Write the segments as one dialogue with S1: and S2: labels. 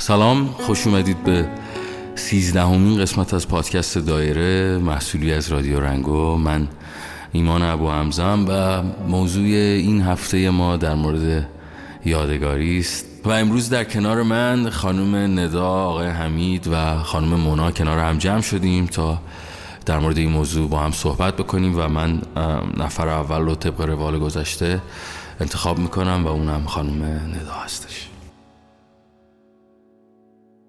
S1: سلام خوش اومدید به سیزدهمین قسمت از پادکست دایره محصولی از رادیو رنگو. من ایمان ابو همزم و موضوع این هفته ما در مورد یادگاری است. و امروز در کنار من خانم ندا آقای حمید و خانم مونا کنار هم جمع شدیم تا در مورد این موضوع با هم صحبت بکنیم و من نفر اول رو طبق روال گذشته انتخاب می‌کنم و اونم خانم ندا هستش.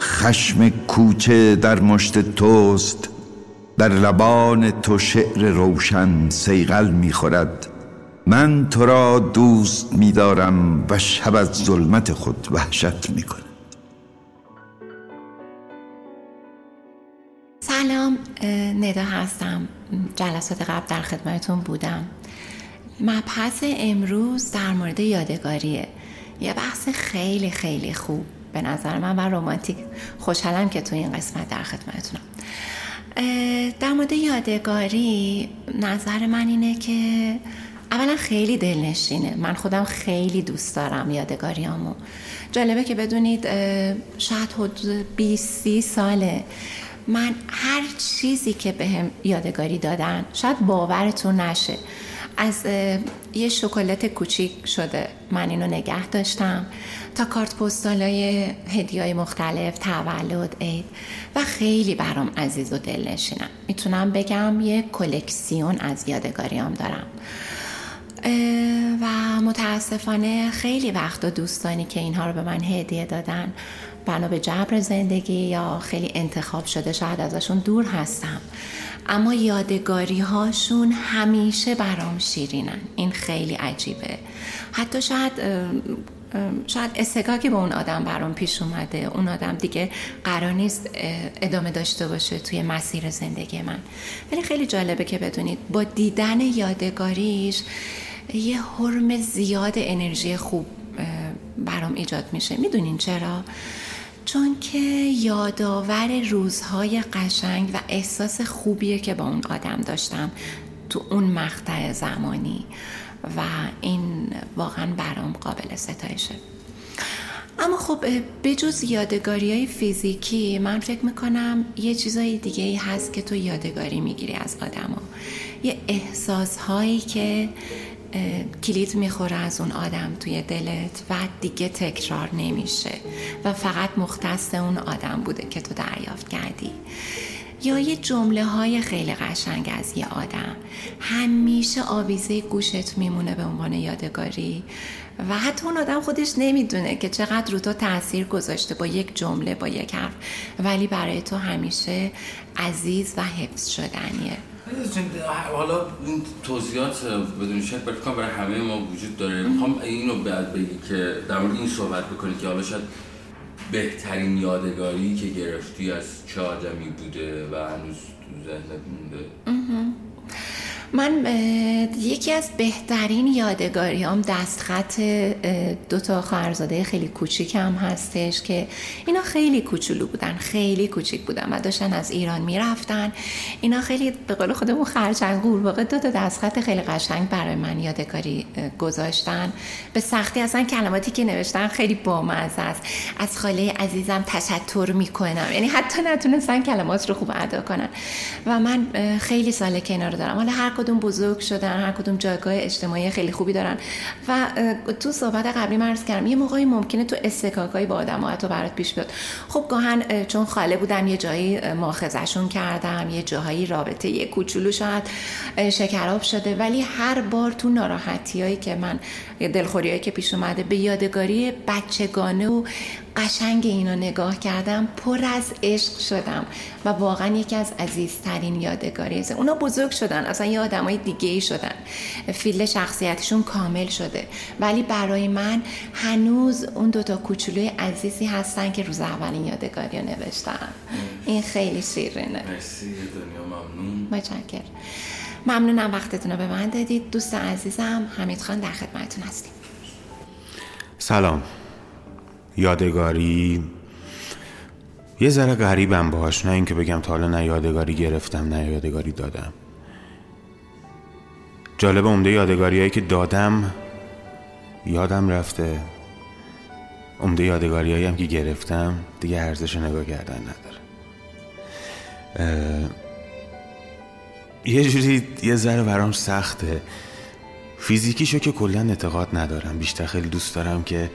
S2: خشم کوچه در مشت توست در لبان تو شعر روشن سیغل می‌خورد. من تو را دوست میدارم و شب از ظلمت خود وحشت می‌کند.
S3: سلام ندا هستم. جلسات قبل در خدمتون بودم. مبحث امروز در مورد یادگاریه. یه بحث خیلی خیلی خوب. به نظر من و رومانتیک خوشحالم که تو این قسمت در خدمتونم در مورد یادگاری نظر من اینه که اولا خیلی دلنشینه. من خودم خیلی دوست دارم یادگاریامو. جالبه که بدونید شاید حدود 20 30 ساله. من هر چیزی که بهم به یادگاری دادن شاید باورتون نشه. از یه شکلات کوچیک شده. من اینو نگه داشتم. تا کارت پستال های هدیه های مختلف تولد عید. و خیلی برام عزیز و دلنشینم. می‌تونم بگم یه کلکسیون از یادگاریام دارم. و متاسفانه خیلی وقت و دوستانی که اینها رو به من هدیه دادن بنا به جبر زندگی یا خیلی انتخاب شده شاید ازشون دور هستم. اما یادگاری هاشون همیشه برام شیرینن. این خیلی عجیبه. حتی شاید شاید استکاکی به اون آدم برام پیش اومده اون آدم دیگه قرار نیست ادامه داشته باشه توی مسیر زندگی من. ولی خیلی جالبه که بدونید با دیدن یادگاریش یه حرم زیاد انرژی خوب برام ایجاد میشه. می‌دونین چرا؟ چون که یادآور روزهای قشنگ و احساس خوبیه که با اون آدم داشتم تو اون مقطع زمانی و این واقعا برام قابل ستایشه. اما خب بجز یادگاری های فیزیکی من فکر می‌کنم یه چیزای دیگه ای هست که تو یادگاری می‌گیری از آدما یه احساس هایی که کلید می‌خوره از اون آدم توی دلت و دیگه تکرار نمیشه و فقط مختص اون آدم بوده که تو دریافت کردی. یا یه جمله های خیلی قشنگ از یه آدم. همیشه آویزه گوشت میمونه به عنوان یادگاری و حتی اون آدم خودش نمی‌دونه که چقدر رو تو تاثیر گذاشته با یک جمله با یک حرف. ولی برای تو همیشه عزیز و حفظ شدنیه.
S1: حالا این توضیحات بدون شک برای همه ما وجود داره. می‌خوام اینو بعد بگی که در مورد این صحبت بکنی که حالا شاید بهترین یادگاری که گرفتی از چه آدمی بوده و هنوز تو ذهنت مونده.
S3: من یکی از بهترین یادگاریام دستخط دو تا خواهرزاده خیلی کوچیکم هستش که اینا خیلی کوچولو بودن خیلی کوچیک بودن و داشتن از ایران می‌رفتن. اینا خیلی به قول خودمون خرچنگ واقع دو تا دستخط خیلی قشنگ برای من یادگاری گذاشتن. به سختی اصلا کلماتی که نوشتن خیلی بامزه است. از خاله عزیزم تشکر می‌کنم. یعنی حتی نتونستن کلمات رو خوب ادا کنن. و من خیلی اینا رو دارم. حالا هر کدوم بزرگ شدن هر کدوم جایگاه اجتماعی خیلی خوبی دارن. و تو صحبت قبلی مرز کردم یه موقعی ممکنه تو استکاکایی با آدم ها تو برات پیش بیاد. خب گاهن چون خاله بودم یه جایی ماخذشون کردم یه جاهایی رابطه یه کوچولو شاید شکراب شده. ولی هر بار تو ناراحتی هایی که من دلخوری که پیش اومده به یادگاری بچگانه و قشنگ اینو نگاه کردم پر از عشق شدم و واقعا یکی از عزیزترین یادگاری اونا بزرگ شدن اصلا یه آدمای دیگه ای شدن. فیلد شخصیتشون کامل شده. ولی برای من هنوز اون دوتا کوچولوی عزیزی هستن که روز اولین یادگاری رو نوشتم. این خیلی شیرینه.
S1: مرسی دنیا ممنون.
S3: متشکر ممنونم وقتتون رو به من دادید. دوست عزیزم حمید خان در خدمتتون هستیم.
S4: سلام. یادگاری؟ یه ذره غریبم باش. نه اینکه بگم تا حالا نه یادگاری گرفتم نه یادگاری دادم. جالب عمده یادگاری هایی که دادم یادم رفته. عمده یادگاری هایی هم که گرفتم دیگه ارزش نگاه کردن نداره. یه جوری یه ذره برام سخته. فیزیکیشو که کلا اعتقاد ندارم. بیشتر خیلی دوست دارم که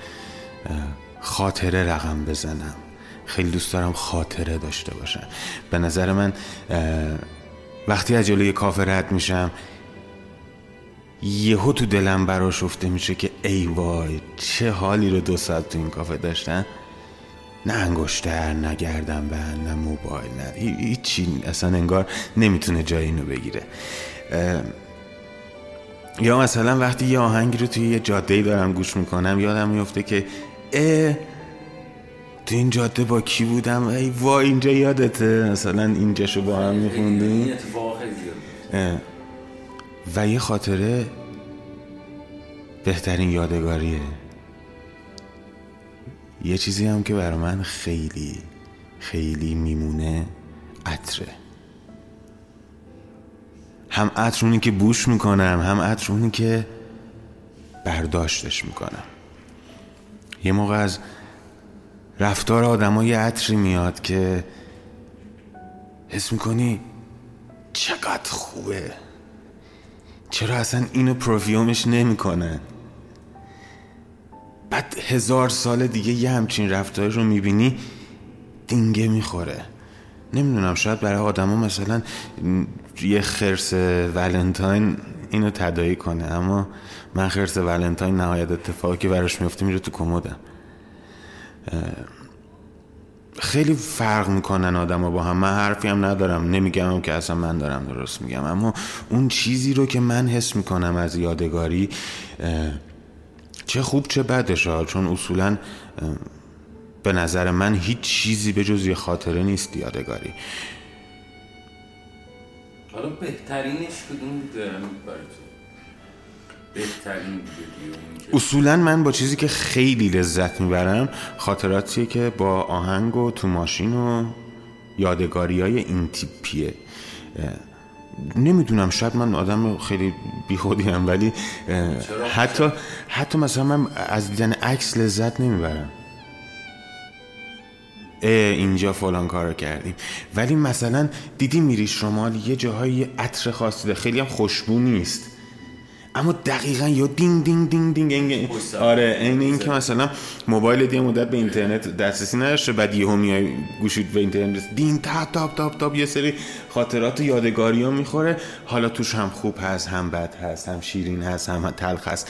S4: خاطره رقم بزنم. خیلی دوست دارم خاطره داشته باشم. به نظر من وقتی از جلوی کافه رد میشم یهو تو دلم براش افته میشه که ای وای چه حالی رو دو ساعت تو این کافه داشتن نه انگشتر نه گردن بند نه موبایل نه هیچی. اصلا انگار نمی‌تونه جای اینو بگیره. یا مثلا وقتی یه آهنگی رو توی یه جاده دارم گوش می‌کنم یادم میفته که اه تو این جاده با کی بودم؟ ای وای اینجا یادته. مثلا اینجاشو با هم میخوندیم. و یه خاطره بهترین یادگاریه. یه چیزی هم که برای من خیلی خیلی میمونه عطره. هم عطر اونی که بوش می‌کنم هم عطر اونی که برداشتش می‌کنم. یه موقع از رفتار آدم یه عطری میاد که حس می‌کنی چقدر خوبه. چرا اصلا اینو پروفیومش نمی‌کنه؟ بعد هزار سال دیگه یه همچین رفتاری رو می‌بینی دینگه می‌خوره. نمی‌دونم شاید برای آدما مثلا یه خرس ولنتاین اینو تدایی کنه اما من خرس ولنتاین نهایت اتفاقی که براش میفته میره تو کمدم. خیلی فرق می‌کنن آدم با هم. من حرفی هم ندارم نمیگم که اصلا من دارم درست میگم اما اون چیزی رو که من حس می‌کنم از یادگاری چه خوب چه بدش ها چون اصولا به نظر من هیچ چیزی به جز یه خاطره نیست یادگاری.
S1: حالا بهترینش کدوم بهترین
S4: اصولا من با چیزی که خیلی لذت می‌برم خاطراتیه که با آهنگ و تو ماشین و یادگاری های این تیپیه. نمی‌دونم شاید من آدم خیلی بیخودی هم ولی حتی حتی مثلا من از دیدن عکس لذت نمی‌برم. اینجا فلان کار کردیم. ولی مثلا دیدی میری شمال یه جاهای عطر خاصی خیلی هم خوشبو نیست. اما دقیقا یا دینگ دینگ دینگ دینگ دینگ آره این این که مثلا موبایل یه مدت به اینترنت دسترسی نداشته بعد یهو میای گوشیت به اینترنت دینگ تاپ تاپ تاپ تاپ یه سری خاطرات و یادگاری ها می‌خوره. حالا توش هم خوب هست هم بد هست هم شیرین هست هم تلخ هست.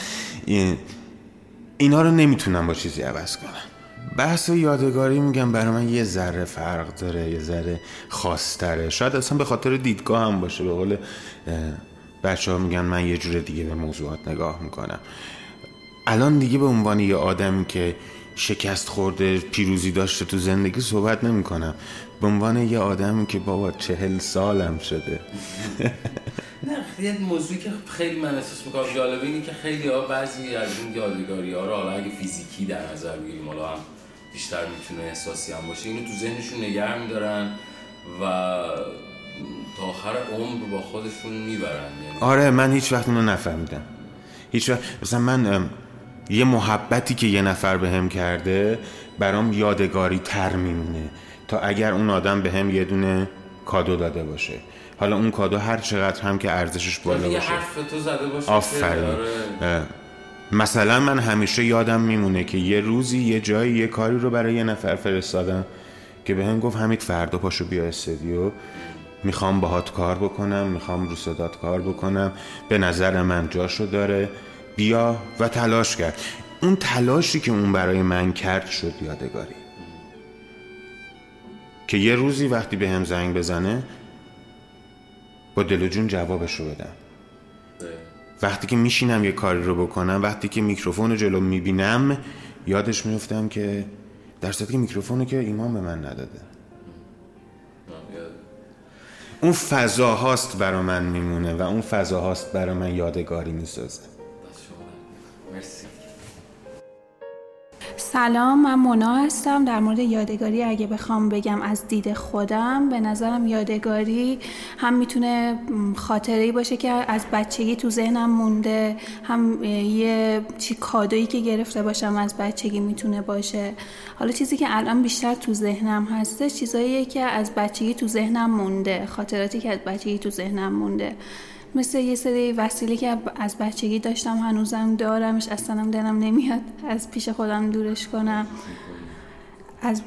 S4: اینا رو نمی‌تونم با چیزی عوض کنم. بحث یادگاری میگم برای من یه ذره فرق داره یه ذره خاصتره. شاید اصلا به خاطر دیدگاه هم باشه به قول بچه ها میگن من یه جور دیگه به موضوعات نگاه می‌کنم. الان دیگه به عنوان یه آدمی که شکست خورده پیروزی داشته تو زندگی صحبت نمی‌کنم. به عنوان یه آدمی که بابا چهل سالم شده.
S1: نه یه موضوعی که خیلی من احساس می‌کنم جالبه اینه که خیلی ها بعضی از این یادگاری ها رو حالا اگه فیزیکی در نظر بگیریم حالا هم بیشتر می‌تونه احساسی هم باشه اینو تو ذهنشون نگه میدارن و تا آخر عمر با خودشون می‌برن یعنی
S4: آره من هیچ وقت اونو نفهمیدم. هیچ وقت مثلا من یه محبتی که یه نفر به هم کرده برام یادگاری تر میمونه تا اگر اون آدم به هم یه دونه کادو داده باشه. حالا اون کادو هر چقدر هم که ارزشش بالا باشه.
S1: حرف تو زده باشه
S4: آفرین. آره. مثلا من همیشه یادم میمونه که یه روزی یه جایی یه کاری رو برای یه نفر فرستادم که به هم گفت همید فردا پاشو بیا استودیو می‌خوام باهات کار بکنم می‌خوام رو صدات کار بکنم. به نظر من جاشو داره. بیا و تلاش کرد اون تلاشی که اون برای من کرد شد یادگاری. که یه روزی وقتی به هم زنگ بزنه با دل و جون جوابش رو بدم. وقتی که میشینم یه کاری رو بکنم وقتی که میکروفون رو جلو می‌بینم یادش میفتم که در که میکروفونو که ایمان به من نداده. اون فضا هاست برا من میمونه و اون فضا هاست برا من یادگاری می‌سازه.
S5: سلام من مونا هستم. در مورد یادگاری اگه بخوام بگم از دید خودم به نظرم یادگاری هم می‌تونه خاطره باشه که از بچگی تو ذهنم مونده هم یه چی کادویی که گرفته باشم از بچگی می‌تونه باشه. حالا چیزی که الان بیشتر تو ذهنم هسته چیزاییه که از بچگی تو ذهنم مونده خاطراتی که از بچگی تو ذهنم مونده. مثل یه سری وسیله که از بچگی داشتم هنوزم دارمش اصلا هم دلم نمیاد از پیش خودم دورش کنم. از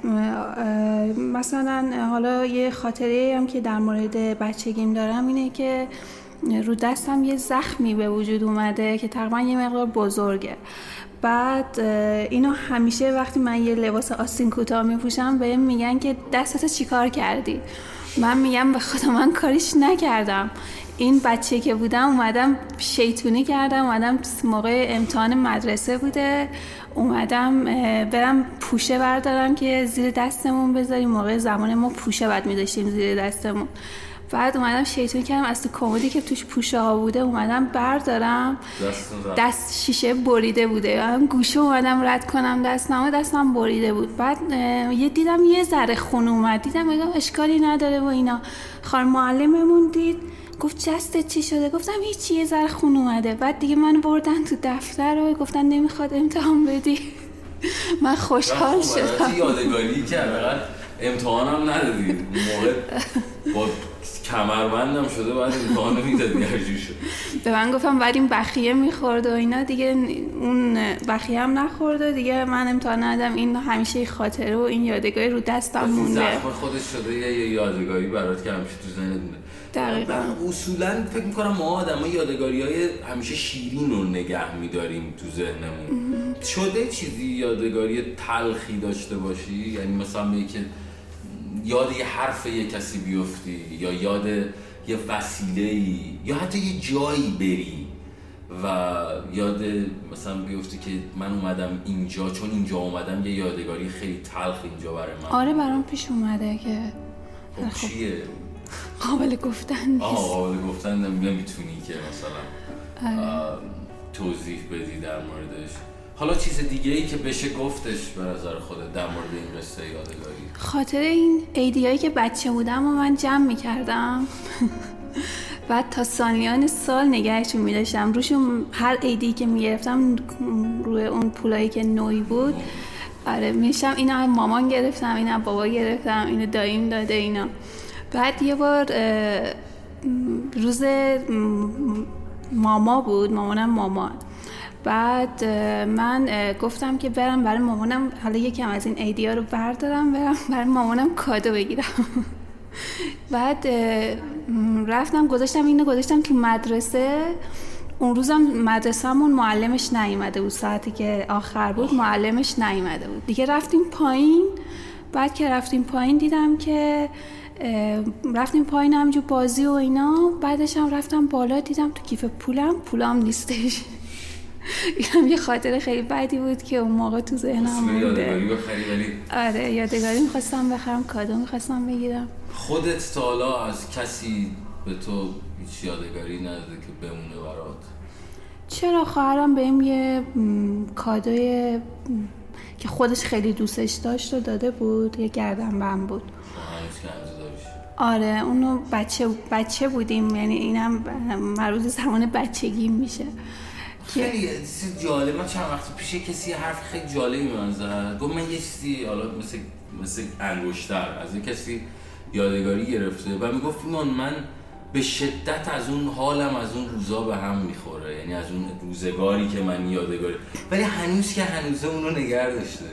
S5: مثلا حالا یه خاطره هم که در مورد بچگیم دارم اینه که رو دستم یه زخمی به وجود اومده که تقریبا یه مقدار بزرگه. بعد اینو همیشه وقتی من یه لباس آستین کوتاه میپوشم بهم میگن که دستت چیکار کردی؟ من میگم به خدا من کاریش نکردم. این بچه که بودم اومدم شیطونی کردم اومدم موقع امتحان مدرسه بوده. اومدم برم پوشه بردارم که زیر دستمون بذاریم. موقع زمان ما پوشه بعد میداشتیم زیر دستمون. بعد اومدم شیطون کردم. از تو کمدی که توش پوشه ها بوده اومدم بردارم. دست شیشه بریده بوده. هم گوشه اومدم رد کنم. دستم دستم بریده بود. بعد یه دیدم یه ذره خون اومد. دیدم بگم اشکالی نداره و اینا. خانم معلممون دید. گفت جستت چی شده؟ گفتم هیچی یه ذره خون اومده. بعد دیگه منو بردن تو دفتر و گفتن نمی‌خواد امتحان بدی. من خوشحال شدم.
S1: یادگاری که امتحانم ندادی. موقع با کمربندم شده بعد امتحان می‌دادی هرجور شد.
S5: به من گفتم بعد این بخیه می‌خورد و اینا. دیگه اون بخیه هم نخورد و دیگه من امتحان ندادم. این همیشه خاطره و این یادگاری رو دستم مونده.
S1: زخم خودش شده یه یادگاری برات که همیشه تو ذهنت
S5: دقیقا.
S1: اصولا فکر می‌کنم ما آدم ها یادگاری های همیشه شیرین رو نگه میداریم تو ذهنمون. شده چیزی یادگاری تلخی داشته باشی؟ یعنی مثلا به که یاد یه حرف یه کسی بیفتی یا یاد یه وسیله یا حتی یه جایی بری و یاد مثلا بیفتی که من اومدم اینجا چون اینجا اومدم یه یادگاری خیلی تلخ اینجا برای من.
S5: آره برام پیش اومده که.
S1: خب چیه؟
S5: قابل گفتن نیست.
S1: آه قابل گفتن نمی‌تونی که مثلا توضیح بدی در موردش. حالا چیز دیگه ای که بشه گفتش به نظر خودت در مورد این قصه یادگاری؟
S5: خاطر این ایدیایی که بچه بودم و من جمع می‌کردم. بعد تا سالیان سال نگهشون میداشتم. روشون هر ایدی که می‌گرفتم روی اون پولایی که نوی بود. آره میشم اینا مامان گرفتم اینا بابا گرفتم اینو داییم داده اینا. بعد یه بار روز ماما بود مامانم مامان. بعد من گفتم که برم برای مامانم حالا یکم از این ایدیا رو بردارم برم برای مامانم کادو بگیرم. بعد رفتم گذاشتم اینو گذاشتم تو مدرسه. اون روزم مدرسهمون معلمش نیومده بود ساعتی که آخر بود معلمش نیومده بود. دیگه رفتیم پایین. بعد که رفتیم پایین دیدم که رفتیم پایین همجور بازی و اینا. بعدش هم رفتم بالا دیدم تو کیف پولم. پولم نیستش. اینم یه خاطر خیلی بدی بود که اون موقع تو ذهنم
S1: مونده.
S5: آره یادگاری می‌خواستم بخرم کادو می‌خواستم بگیرم.
S1: خودت تا حالا از کسی به تو هیچ یادگاری نداده که بمونه برات؟
S5: چرا خواهرم بهم یه کادوی که خودش خیلی دوستش داشت و داده بود یه گردن بم بود آره اونو بچه بچه بودیم یعنی اینم مربوط زمان بچگی میشه.
S1: خیلی جالب من چند وقت پیش کسی حرف خیلی جالبی من زد. گفت من یه چیزی حالا مثل مثل انگشتر از یه کسی یادگاری گرفته و می‌گفت ایمان من به شدت از اون حالم از اون روزا به هم می‌خوره. یعنی از اون روزگاری که من یادگاری ولی هنوز که هنوزه اون رو نگر داشته.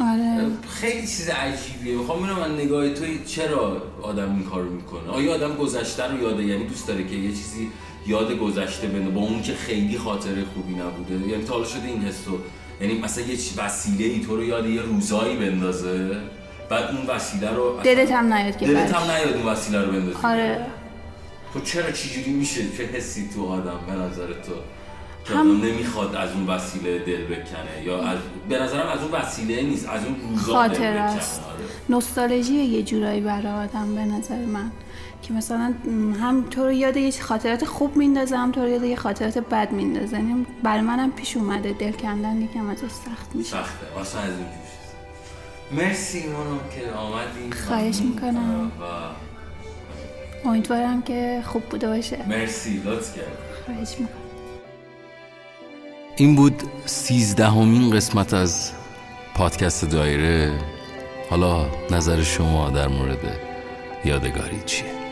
S5: آره.
S1: خیلی چیز عجیبیه. می‌خوام ببینم من نگاه توی چرا آدم این کارو می‌کنه. آیا آدم گذشته رو یاده؟ یعنی دوست داره که یه چیزی یاد گذشته بنده با اون که خیلی خاطره خوبی نبوده. یعنی تا شده این حسو یعنی مثلا یه وسیله ای تو رو یاد یه روزایی بندازه بعد اون وسیله رو
S5: دلت هم نیاد که
S1: دلت. هم نیاد اون وسیله رو بندازی.
S5: آره.
S1: تو چرا چجوری میشه چه حسی تو آدم به نظر تو؟ که
S5: هم-
S1: نمی‌خواد از اون وسیله دل بکنه یا از به نظرم از اون وسیله نیست از اون روزا دل
S5: خاطر
S1: بکنه.
S5: است.
S1: آره.
S5: نوستالژی یه جورایی برای آدم به نظر من که مثلا هم تو رو یاد یه خاطرات خوب میندازه هم تو رو یاد یه خاطرات بد میندازه. یعنی برای منم پیش اومده دل کندن یکم ازش سخت میشه.
S1: سخته. اصلا از این. مرسی مانو که آمدی
S5: خواهش می‌کنم.
S1: و
S5: امیدوارم که خوب بوده باشه.
S1: مرسی. لطف کرد
S5: خواهش می‌کنم.
S1: این بود سیزدهمین قسمت از پادکست دایره. حالا نظر شما در مورد یادگاری چیه؟